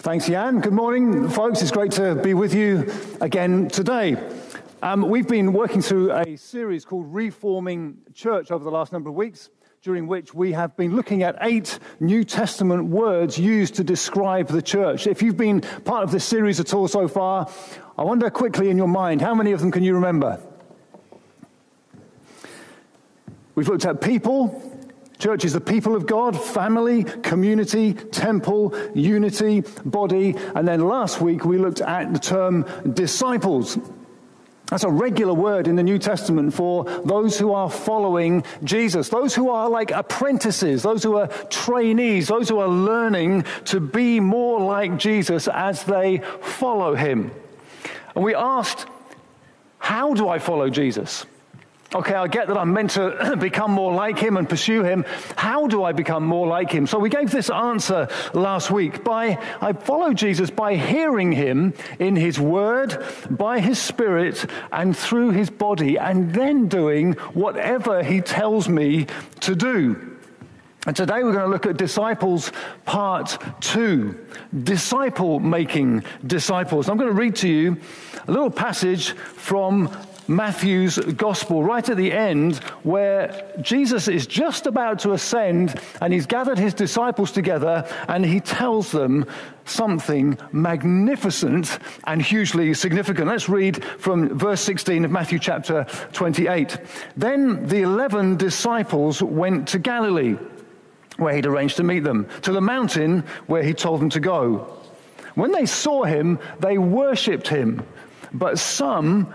Thanks, Jan. Good morning, folks. It's great to be with you again today. Um, we've been working through a series called Reforming Church over the last number of weeks, during which we have been looking at eight New Testament words used to describe the church. If you've been part of this series at all so far, I wonder quickly in your mind, how many of them can you remember? We've looked at people, Church is the people of God, family, community, temple, unity, body. And then last week we looked at the term disciples. That's a regular word in the New Testament for those who are following Jesus, those who are like apprentices, those who are trainees, those who are learning to be more like Jesus as they follow him. And we asked, how do I follow Jesus? Okay, I get that I'm meant to become more like him and pursue him. How do I become more like him? So we gave this answer last week. By I follow Jesus by hearing him in his word, by his spirit, and through his body, and then doing whatever he tells me to do. And today we're going to look at disciples part two disciple making disciples. I'm going to read to you a little passage from Matthew's gospel, right at the end, where Jesus is just about to ascend and he's gathered his disciples together and he tells them something magnificent and hugely significant. Let's read from verse 16 of Matthew chapter 28. Then the eleven disciples went to Galilee, where he'd arranged to meet them, to the mountain where he told them to go. When they saw him, they worshipped him, but some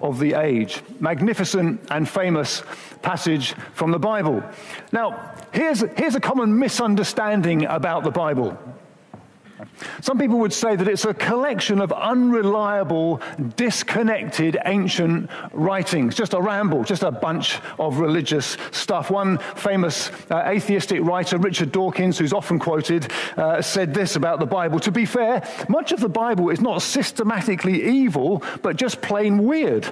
of the age. Magnificent and famous passage from the Bible. Now, here's, here's a common misunderstanding about the Bible. Some people would say that it's a collection of unreliable, disconnected ancient writings, just a ramble, just a bunch of religious stuff. One famous uh, atheistic writer, Richard Dawkins, who's often quoted, uh, said this about the Bible. To be fair, much of the Bible is not systematically evil, but just plain weird,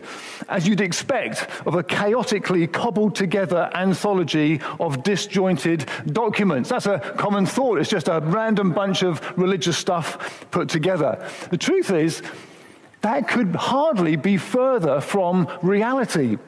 as you'd expect of a chaotically cobbled together anthology of disjointed documents. That's a common thought. It's just a random bunch of religious stuff put together. The truth is, that could hardly be further from reality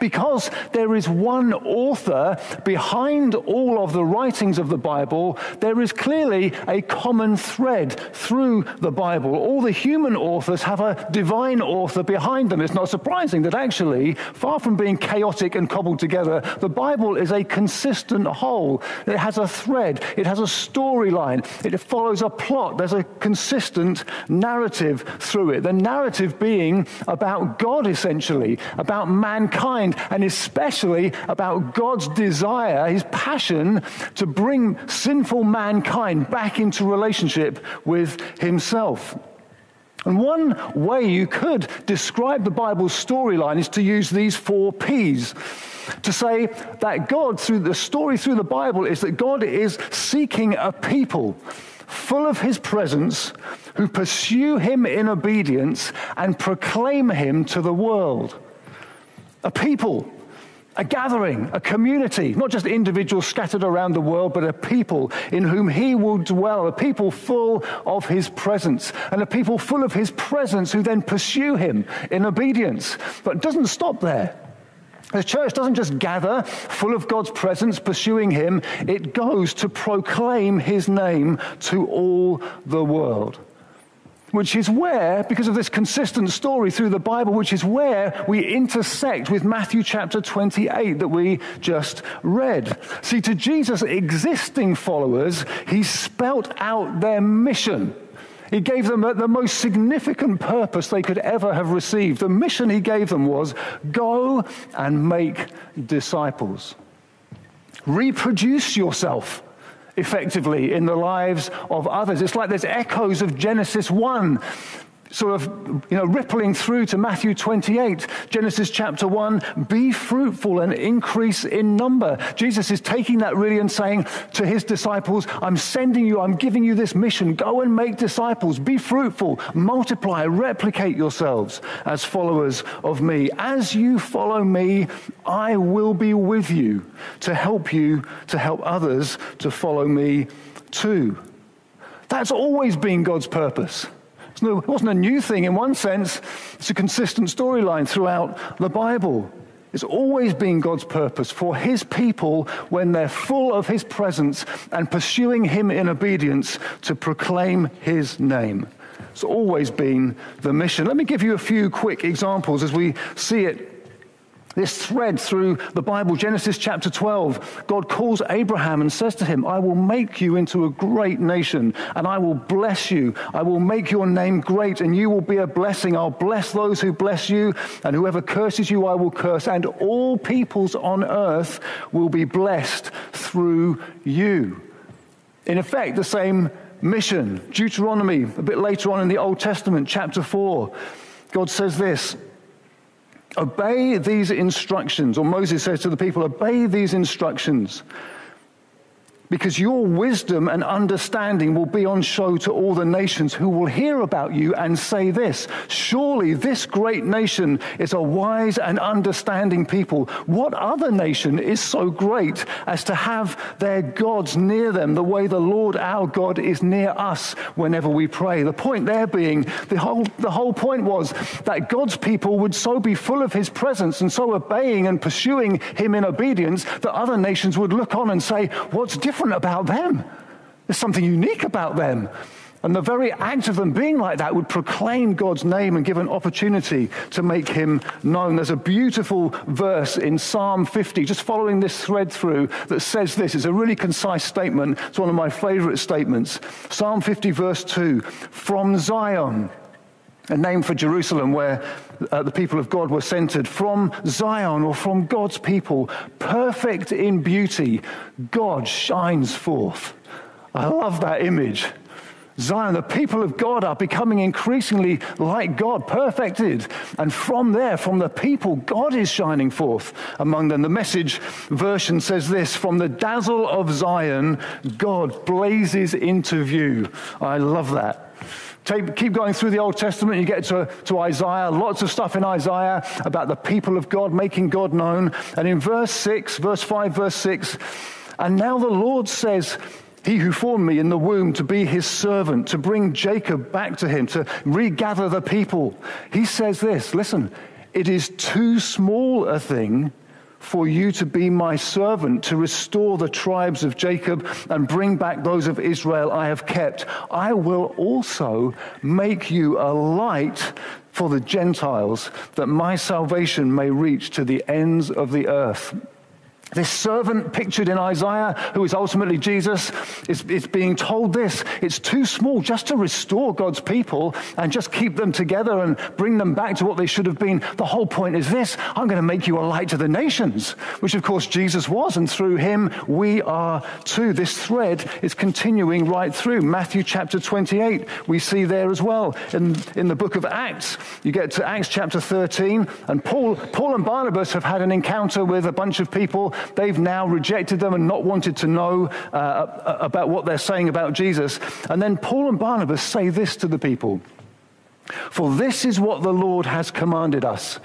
because there is one author behind all of the writings of the Bible, there is clearly a common thread through the Bible. All the human authors have a divine author behind them. It's not surprising that actually, far from being chaotic and cobbled together, the Bible is a consistent whole. It has a thread, it has a storyline, it follows a plot. There's a consistent narrative through it. The narrative being about God, essentially, about mankind mind, and especially about God's desire, his passion to bring sinful mankind back into relationship with himself. And one way you could describe the Bible's storyline is to use these four P's. To say that God, through the story through the Bible, is that God is seeking a people full of his presence who pursue him in obedience and proclaim him to the world a people, a gathering, a community, not just individuals scattered around the world, but a people in whom he will dwell, a people full of his presence, and a people full of his presence who then pursue him in obedience. But it doesn't stop there. The church doesn't just gather full of God's presence, pursuing him, it goes to proclaim his name to all the world which is where, because of this consistent story through the Bible, which is where we intersect with Matthew chapter 28 that we just read. See, to Jesus' existing followers, he spelt out their mission. He gave them the most significant purpose they could ever have received. The mission he gave them was go and make disciples. Reproduce yourself effectively in the lives of others. It's like there's echoes of Genesis 1 sort of, you know, rippling through to Matthew 28, Genesis chapter 1, be fruitful and increase in number. Jesus is taking that really and saying to his disciples, I'm sending you, I'm giving you this mission. Go and make disciples, be fruitful, multiply, replicate yourselves as followers of me. As you follow me, I will be with you to help you to help others to follow me too. That's always been God's purpose. It wasn't a new thing in one sense, it's a consistent storyline throughout the Bible. It's always been God's purpose for His people, when they're full of His presence and pursuing Him in obedience, to proclaim His name. It's always been the mission. Let me give you a few quick examples as we see it this thread through the Bible, Genesis chapter 12, God calls Abraham and says to him, I will make you into a great nation, and I will bless you. I will make your name great, and you will be a blessing. I'll bless those who bless you, and whoever curses you, I will curse, and all peoples on earth will be blessed through you. In effect, the same mission. Deuteronomy, a bit later on in the Old Testament, chapter 4, God says this. Obey these instructions, or Moses says to the people, Obey these instructions because your wisdom and understanding will be on show to all the nations who will hear about you and say this Surely this great nation is a wise and understanding people. What other nation is so great as to have their gods near them the way the Lord our God is near us whenever we pray? The point there being, the whole, the whole point was that God's people would so be full of his presence and so obeying and pursuing him in obedience that other nations would look on and say, What's different? Different about them. There's something unique about them. And the very act of them being like that would proclaim God's name and give an opportunity to make him known. There's a beautiful verse in Psalm 50, just following this thread through, that says this. It's a really concise statement. It's one of my favorite statements. Psalm 50, verse 2 From Zion, a name for Jerusalem where uh, the people of God were centered, from Zion or from God's people, perfect in beauty, God shines forth. I love that image. Zion, the people of God are becoming increasingly like God, perfected. And from there, from the people, God is shining forth among them. The message version says this From the dazzle of Zion, God blazes into view. I love that. Take, keep going through the Old Testament, you get to, to Isaiah, lots of stuff in Isaiah about the people of God, making God known. And in verse 6, verse 5, verse 6, and now the Lord says, he who formed me in the womb to be his servant, to bring Jacob back to him, to regather the people. He says this listen, it is too small a thing for you to be my servant, to restore the tribes of Jacob and bring back those of Israel I have kept. I will also make you a light for the Gentiles, that my salvation may reach to the ends of the earth. This servant pictured in Isaiah, who is ultimately Jesus, is, is, being told this. It's too small just to restore God's people and just keep them together and bring them back to what they should have been. The whole point is this I'm going to make you a light to the nations, which of course Jesus was, and through him we are too. This thread is continuing right through. Matthew chapter 28, we see there as well. In, in the book of Acts, you get to Acts chapter 13, and Paul, Paul and Barnabas have had an encounter with a bunch of people They've now rejected them and not wanted to know uh, about what they're saying about Jesus. And then Paul and Barnabas say this to the people For this is what the Lord has commanded us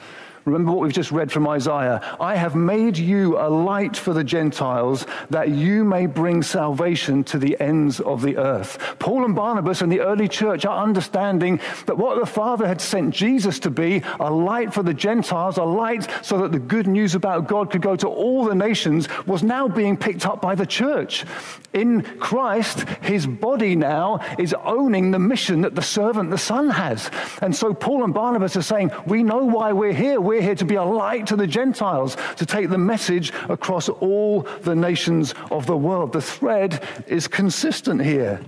Remember what we've just read from Isaiah. I have made you a light for the Gentiles that you may bring salvation to the ends of the earth. Paul and Barnabas and the early church are understanding that what the Father had sent Jesus to be, a light for the Gentiles, a light so that the good news about God could go to all the nations, was now being picked up by the church. In Christ, his body now is owning the mission that the servant, the Son, has. And so Paul and Barnabas are saying, We know why we're here. We're we're here to be a light to the Gentiles, to take the message across all the nations of the world. The thread is consistent here.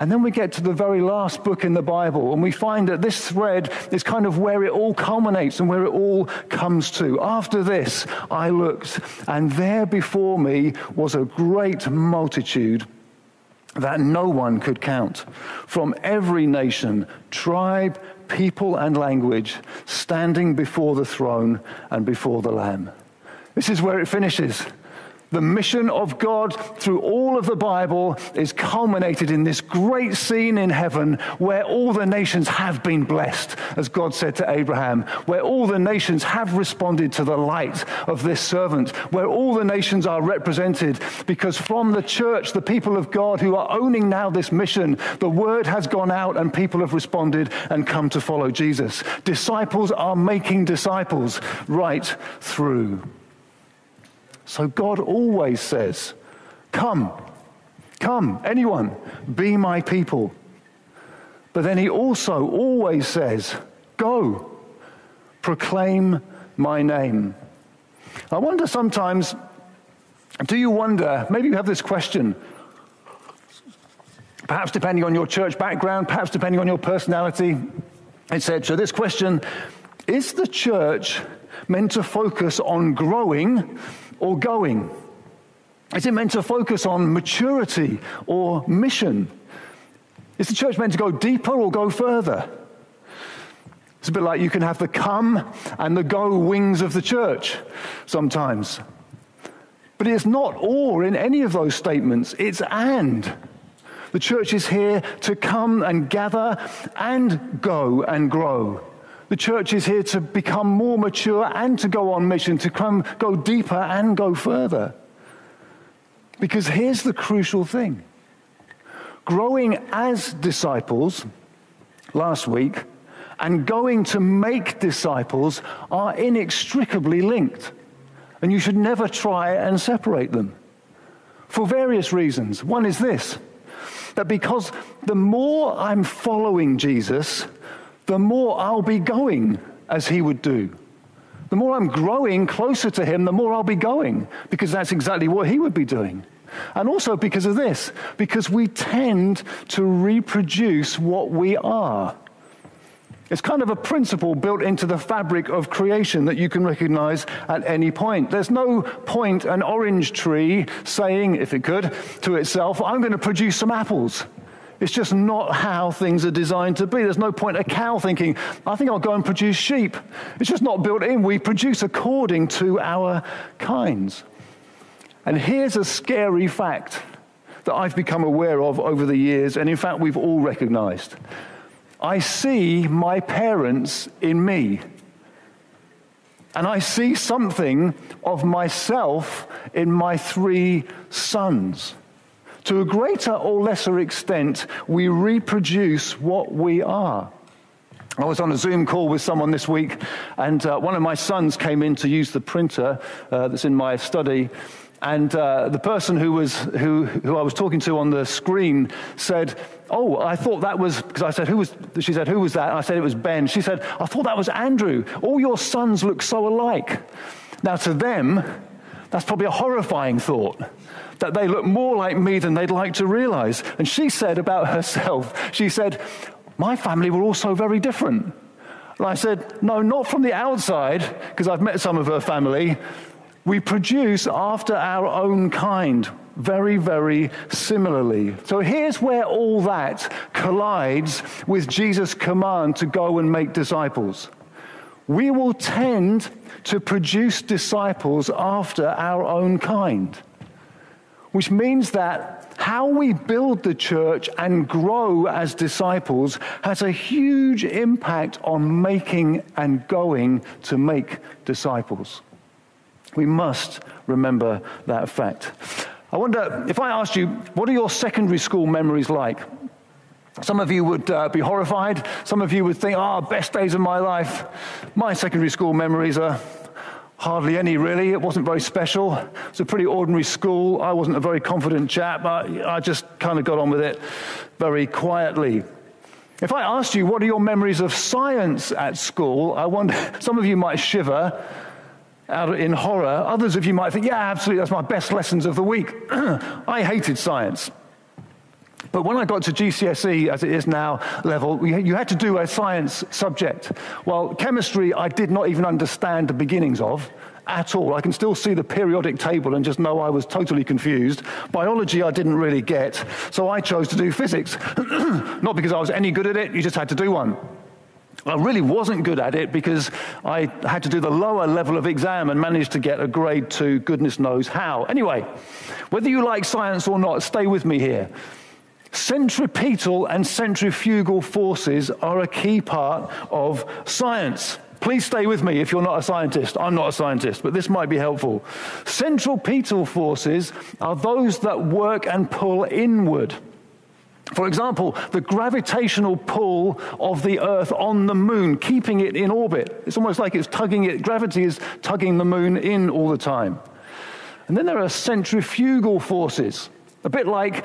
And then we get to the very last book in the Bible, and we find that this thread is kind of where it all culminates and where it all comes to. After this, I looked, and there before me was a great multitude that no one could count, from every nation, tribe, people, and language, standing before the throne and before the Lamb. This is where it finishes. The mission of God through all of the Bible is culminated in this great scene in heaven where all the nations have been blessed, as God said to Abraham, where all the nations have responded to the light of this servant, where all the nations are represented, because from the church, the people of God who are owning now this mission, the word has gone out and people have responded and come to follow Jesus. Disciples are making disciples right through. So God always says, Come, come, anyone, be my people. But then he also always says, Go, proclaim my name. I wonder sometimes, do you wonder, maybe you have this question, perhaps depending on your church background, perhaps depending on your personality, etc. This question is the church meant to focus on growing or going? Is it meant to focus on maturity or mission? Is the church meant to go deeper or go further? It's a bit like you can have the come and the go wings of the church sometimes. But it's not or in any of those statements, it's and. The church is here to come and gather and go and grow. The church is here to become more mature and to go on mission, to come, go deeper and go further. Because here's the crucial thing growing as disciples last week and going to make disciples are inextricably linked. And you should never try and separate them for various reasons. One is this that because the more I'm following Jesus, the more I'll be going as he would do. The more I'm growing closer to him, the more I'll be going, because that's exactly what he would be doing. And also because of this, because we tend to reproduce what we are. It's kind of a principle built into the fabric of creation that you can recognize at any point. There's no point an orange tree saying, if it could, to itself, I'm going to produce some apples. It's just not how things are designed to be. There's no point a cow thinking, I think I'll go and produce sheep. It's just not built in. We produce according to our kinds. And here's a scary fact that I've become aware of over the years, and in fact, we've all recognized. I see my parents in me. And I see something of myself in my three sons. To a greater or lesser extent, we reproduce what we are. I was on a Zoom call with someone this week, and uh, one of my sons came in to use the printer uh, that's in my study. And uh, the person who, was, who, who I was talking to on the screen said, Oh, I thought that was, because I said, Who was, she said, Who was that? And I said, It was Ben. She said, I thought that was Andrew. All your sons look so alike. Now, to them, that's probably a horrifying thought that they look more like me than they'd like to realize. And she said about herself, she said, My family were also very different. And I said, No, not from the outside, because I've met some of her family. We produce after our own kind, very, very similarly. So here's where all that collides with Jesus' command to go and make disciples. We will tend to produce disciples after our own kind which means that how we build the church and grow as disciples has a huge impact on making and going to make disciples. We must remember that fact. I wonder if I asked you, what are your secondary school memories like? Some of you would uh, be horrified. Some of you would think, ah, oh, best days of my life. My secondary school memories are Hardly any, really. It wasn't very special. It's a pretty ordinary school. I wasn't a very confident chap. I, I just kind of got on with it very quietly. If I asked you, what are your memories of science at school? I wonder, some of you might shiver out in horror. Others of you might think, yeah, absolutely, that's my best lessons of the week. I hated science. But when I got to GCSE, as it is now, level, you had to do a science subject. Well, chemistry, I did not even understand the beginnings of at all. I can still see the periodic table and just know I was totally confused. Biology I didn't really get, so I chose to do physics. Not because I was any good at it, you just had to do one. I really wasn't good at it because I had to do the lower level of exam and managed to get a grade two, goodness knows how. Anyway, whether you like science or not, stay with me here. Centripetal and centrifugal forces are a key part of science. Please stay with me if you're not a scientist. I'm not a scientist, but this might be helpful. Centripetal forces are those that work and pull inward. For example, the gravitational pull of the Earth on the moon, keeping it in orbit. It's almost like it's tugging it, gravity is tugging the moon in all the time. And then there are centrifugal forces, a bit like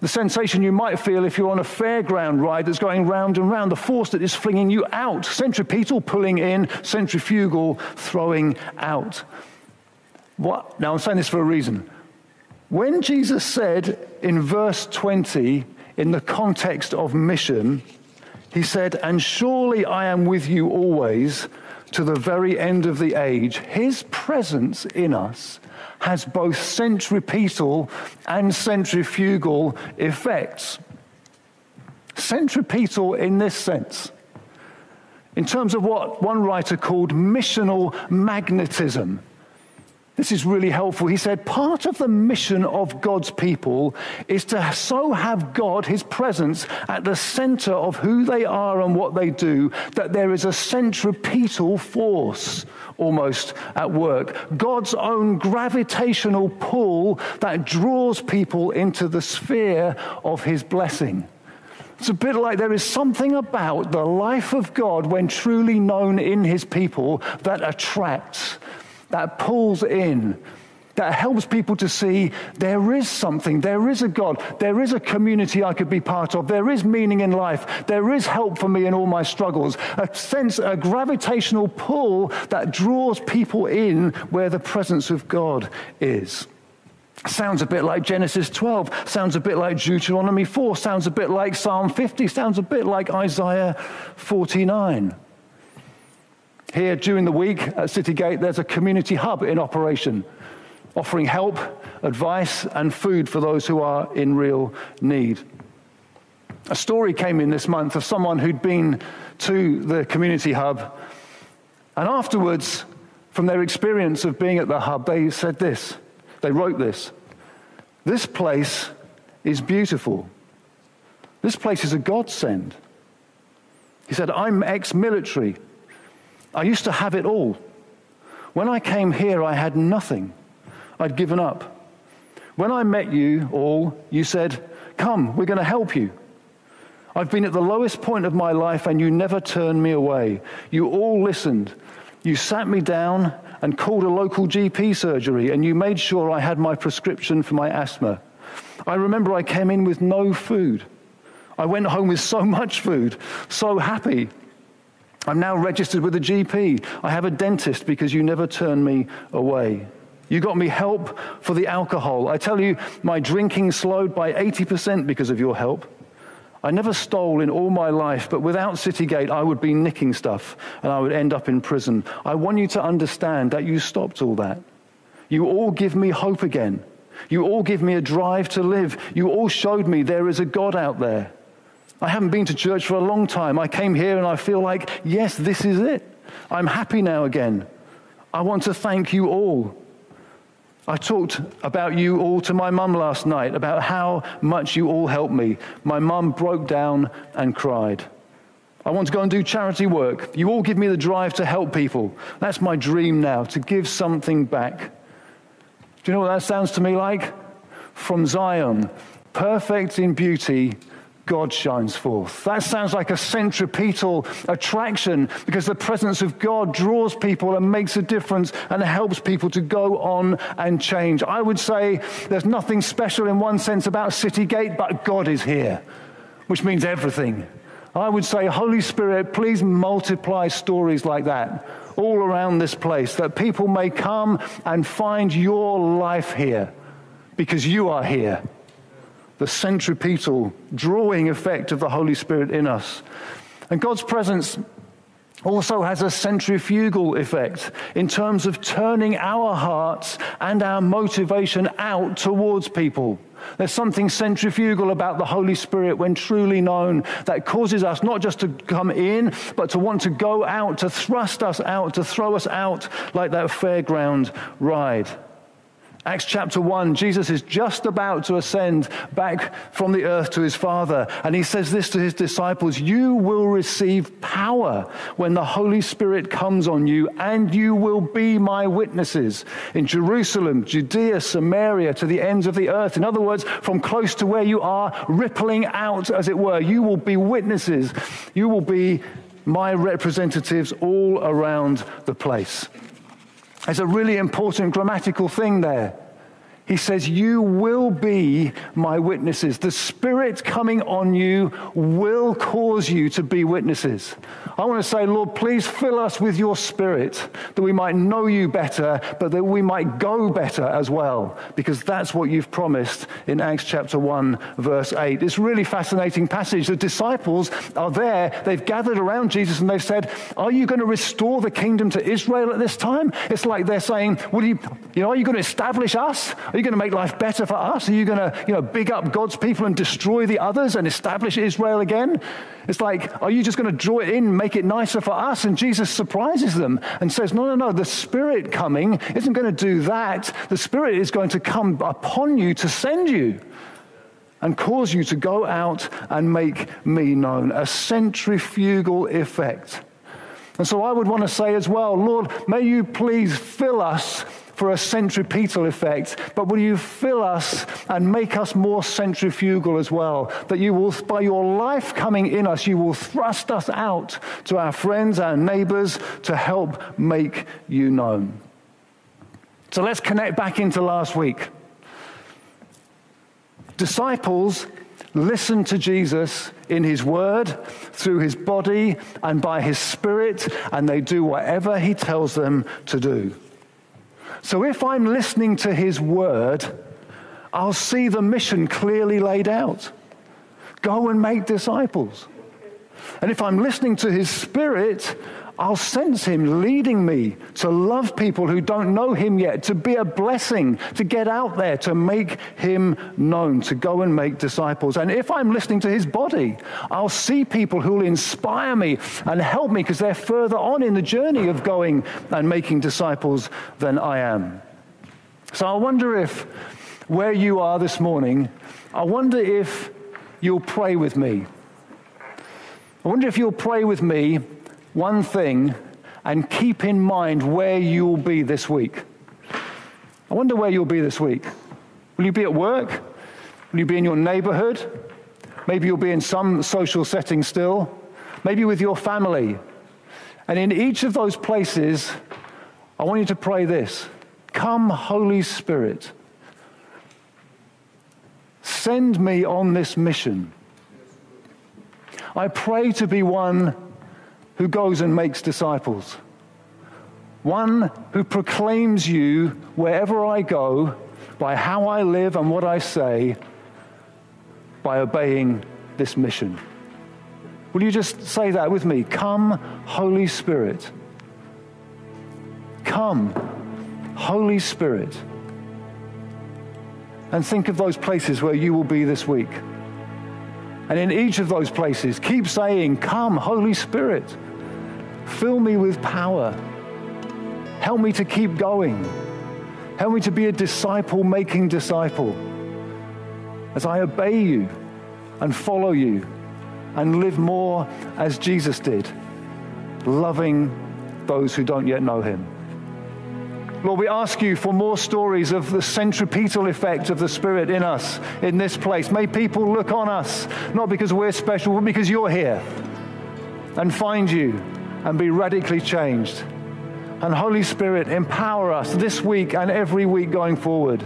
the sensation you might feel if you're on a fairground ride that's going round and round, the force that is flinging you out. Centripetal pulling in, centrifugal throwing out. What? Now, I'm saying this for a reason. When Jesus said in verse 20, in the context of mission, he said, And surely I am with you always to the very end of the age. His presence in us has both centripetal and centrifugal effects. Centripetal in this sense, in terms of what one writer called missional magnetism. This is really helpful. He said, part of the mission of God's people is to so have God, His presence, at the center of who they are and what they do, that there is a centripetal force almost at work. God's own gravitational pull that draws people into the sphere of His blessing. It's a bit like there is something about the life of God when truly known in His people that attracts that pulls in, that helps people to see there is something, there is a God, there is a community I could be part of, there is meaning in life, there is help for me in all my struggles. A sense, a gravitational pull that draws people in where the presence of God is. Sounds a bit like Genesis 12, sounds a bit like Deuteronomy 4, sounds a bit like Psalm 50, sounds a bit like Isaiah 49. Here during the week at Citygate, there's a community hub in operation, offering help, advice, and food for those who are in real need. A story came in this month of someone who'd been to the community hub, and afterwards, from their experience of being at the hub, they said this. They wrote this This place is beautiful. This place is a godsend. He said, I'm ex military. I used to have it all. When I came here, I had nothing. I'd given up. When I met you all, you said, Come, we're going to help you. I've been at the lowest point of my life and you never turned me away. You all listened. You sat me down and called a local GP surgery and you made sure I had my prescription for my asthma. I remember I came in with no food. I went home with so much food, so happy. I'm now registered with a GP. I have a dentist because you never turn me away. You got me help for the alcohol. I tell you, my drinking slowed by 80% because of your help. I never stole in all my life, but without Citygate, I would be nicking stuff and I would end up in prison. I want you to understand that you stopped all that. You all give me hope again. You all give me a drive to live. You all showed me there is a God out there. I haven't been to church for a long time. I came here and I feel like, yes, this is it. I'm happy now again. I want to thank you all. I talked about you all to my mum last night, about how much you all helped me. My mum broke down and cried. I want to go and do charity work. You all give me the drive to help people. That's my dream now, to give something back. Do you know what that sounds to me like? From Zion, perfect in beauty God shines forth. That sounds like a centripetal attraction because the presence of God draws people and makes a difference and helps people to go on and change. I would say there's nothing special in one sense about City Gate, but God is here, which means everything. I would say, Holy Spirit, please multiply stories like that all around this place, that people may come and find your life here because you are here the centripetal drawing effect of the Holy Spirit in us. And God's presence also has a centrifugal effect in terms of turning our hearts and our motivation out towards people. There's something centrifugal about the Holy Spirit when truly known that causes us not just to come in, but to want to go out, to thrust us out, to throw us out like that fairground ride. Acts chapter 1, Jesus is just about to ascend back from the earth to his Father. And he says this to his disciples You will receive power when the Holy Spirit comes on you, and you will be my witnesses in Jerusalem, Judea, Samaria, to the ends of the earth. In other words, from close to where you are, rippling out, as it were, you will be witnesses. You will be my representatives all around the place. There's a really important grammatical thing there. He says, You will be my witnesses. The Spirit coming on you will cause you to be witnesses. I want to say, Lord, please fill us with your Spirit that we might know you better, but that we might go better as well, because that's what you've promised in Acts chapter 1, verse 8. It's really fascinating passage. The disciples are there, they've gathered around Jesus, and they've said, Are you going to restore the kingdom to Israel at this time? It's like they're saying, Will you, you know, are you going to establish us? You going to make life better for us? Are you going to, you know, big up God's people and destroy the others and establish Israel again? It's like, are you just going to draw it in, make it nicer for us? And Jesus surprises them and says, no, no, no, the Spirit coming isn't going to do that. The Spirit is going to come upon you to send you and cause you to go out and make me known. A centrifugal effect. And so I would want to say as well, Lord, may you please fill us for a centripetal effect, but will you fill us and make us more centrifugal as well? That you will, by your life coming in us, you will thrust us out to our friends, our neighbors, to help make you known. So let's connect back into last week. Disciples listen to Jesus in his word, through his body, and by his spirit, and they do whatever he tells them to do. So if I'm listening to his word, I'll see the mission clearly laid out go and make disciples. And if I'm listening to his spirit, I'll sense him leading me to love people who don't know him yet, to be a blessing, to get out there, to make him known, to go and make disciples. And if I'm listening to his body, I'll see people who will inspire me and help me because they're further on in the journey of going and making disciples than I am. So I wonder if, where you are this morning, I wonder if you'll pray with me. I wonder if you'll pray with me one thing and keep in mind where you'll be this week. I wonder where you'll be this week. Will you be at work? Will you be in your neighborhood? Maybe you'll be in some social setting still. Maybe with your family. And in each of those places, I want you to pray this Come, Holy Spirit. Send me on this mission. I pray to be one who goes and makes disciples. One who proclaims you wherever I go by how I live and what I say by obeying this mission. Will you just say that with me? Come, Holy Spirit. Come, Holy Spirit. And think of those places where you will be this week. And in each of those places, keep saying, Come, Holy Spirit. Fill me with power. Help me to keep going. Help me to be a disciple making disciple as I obey you and follow you and live more as Jesus did, loving those who don't yet know him. Lord, we ask you for more stories of the centripetal effect of the Spirit in us, in this place. May people look on us, not because we're special, but because you're here, and find you and be radically changed. And Holy Spirit, empower us this week and every week going forward,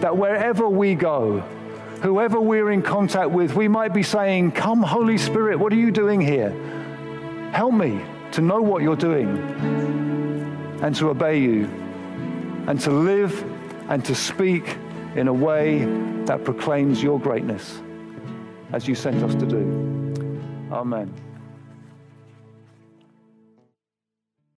that wherever we go, whoever we're in contact with, we might be saying, Come, Holy Spirit, what are you doing here? Help me to know what you're doing and to obey you and to live and to speak in a way that proclaims your greatness as you sent us to do. Amen.